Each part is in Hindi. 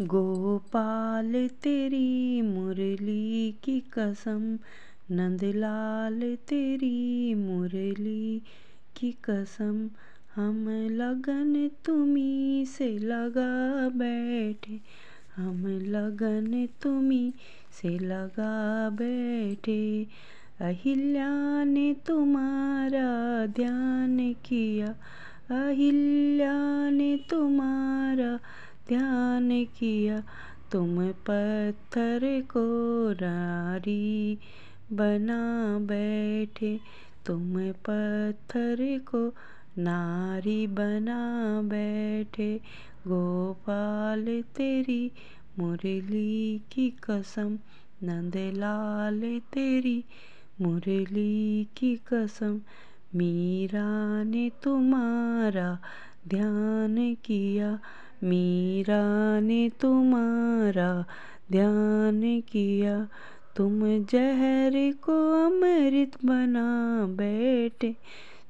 गोपाल, तेरी मुरली की कसम, नंदलाल, तेरी मुरली की कसम, हम लगन तुम्ही से लगा बैठे, हम लगन तुम्ही से लगा बैठे। अहिल्या ने तुम्हारा ध्यान किया, अहिल्या ने तुम्हारा ध्यान किया, तुम पत्थर को नारी बना बैठे, तुम पत्थर को नारी बना बैठे। गोपाल, तेरी मुरली की कसम, नंदलाल, तेरी मुरली की कसम, मीरा ने तुम्हारा ध्यान किया मीरा ने तुम्हारा ध्यान किया। तुम जहर को अमृत बना बैठे।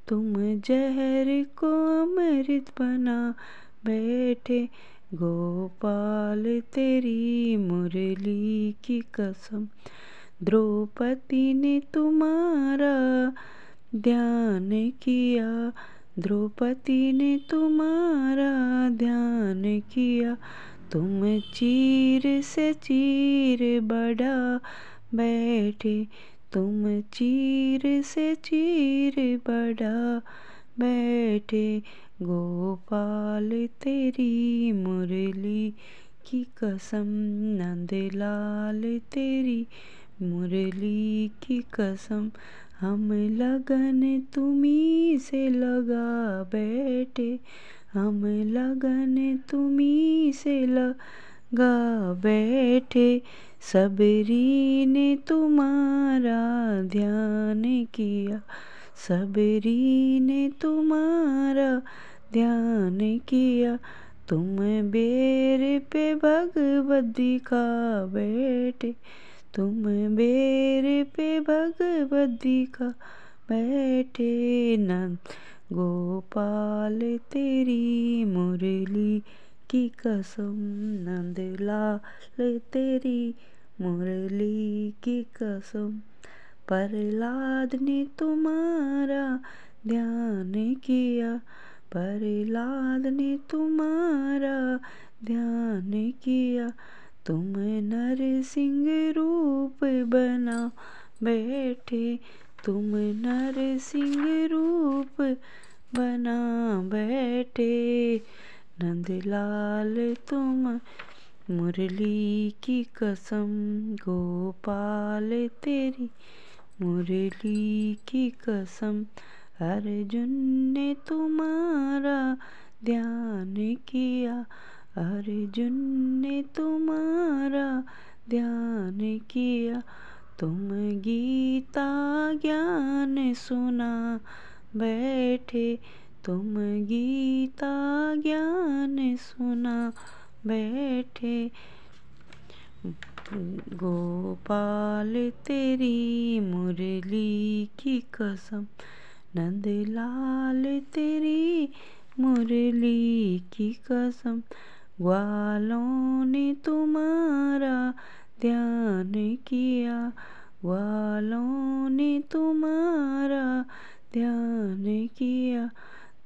तुम जहर को अमृत बना बैठे। गोपाल, तेरी मुरली की कसम। द्रौपदी ने तुम्हारा ध्यान किया। द्रौपदी ने तुम्हारा ध्यान किया। तुम चीर से चीर बढ़ा बैठे। तुम चीर से चीर बढ़ा बैठे। गोपाल, तेरी मुरली की कसम नंदलाल, तेरी मुरली की कसम, हम लगन तुम्ही से लगा बैठे। हम लगन तुम्ही से लगा बैठे। सबरी ने तुम्हारा ध्यान किया सबरी ने तुम्हारा ध्यान किया। तुम बेर पे भगवत का बैठे तुम बेर पे भगवती का बैठे नंद गोपाल, तेरी मुरली की कसम नंद लाल, तेरी मुरली की कसम। प्रहलाद ने तुम्हारा ध्यान किया, प्रहलाद ने तुम्हारा ध्यान किया। तुम नरसिंह रूप बना बैठे, तुम नरसिंह रूप बना बैठे। नंदलाल, तुम मुरली की कसम, गोपाल तेरी मुरली की कसम। अर्जुन ने तुम्हारा ध्यान किया अर्जुन ने तुम्हारा ध्यान किया, तुम गीता ज्ञान सुना बैठे, तुम गीता ज्ञान सुना बैठे। गोपाल, तेरी मुरली की कसम, नंदलाल, तेरी मुरली की कसम ग्वालों ने तुम्हारा ध्यान किया ग्वालों ने तुम्हारा ध्यान किया।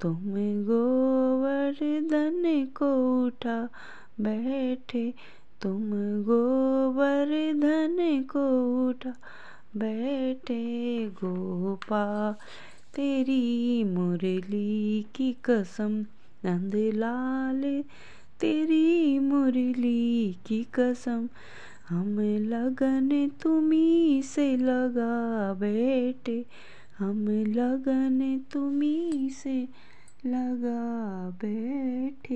तुम गोवर्धन को उठा बैठे, तुम गोवर्धन को उठा बैठे। गोपाल, तेरी मुरली की कसम नंदलाल तेरी मुरली की कसम, हम लगन तुम्ही से लगा बेटे हम लगन तुम्ही से लगा बैठे।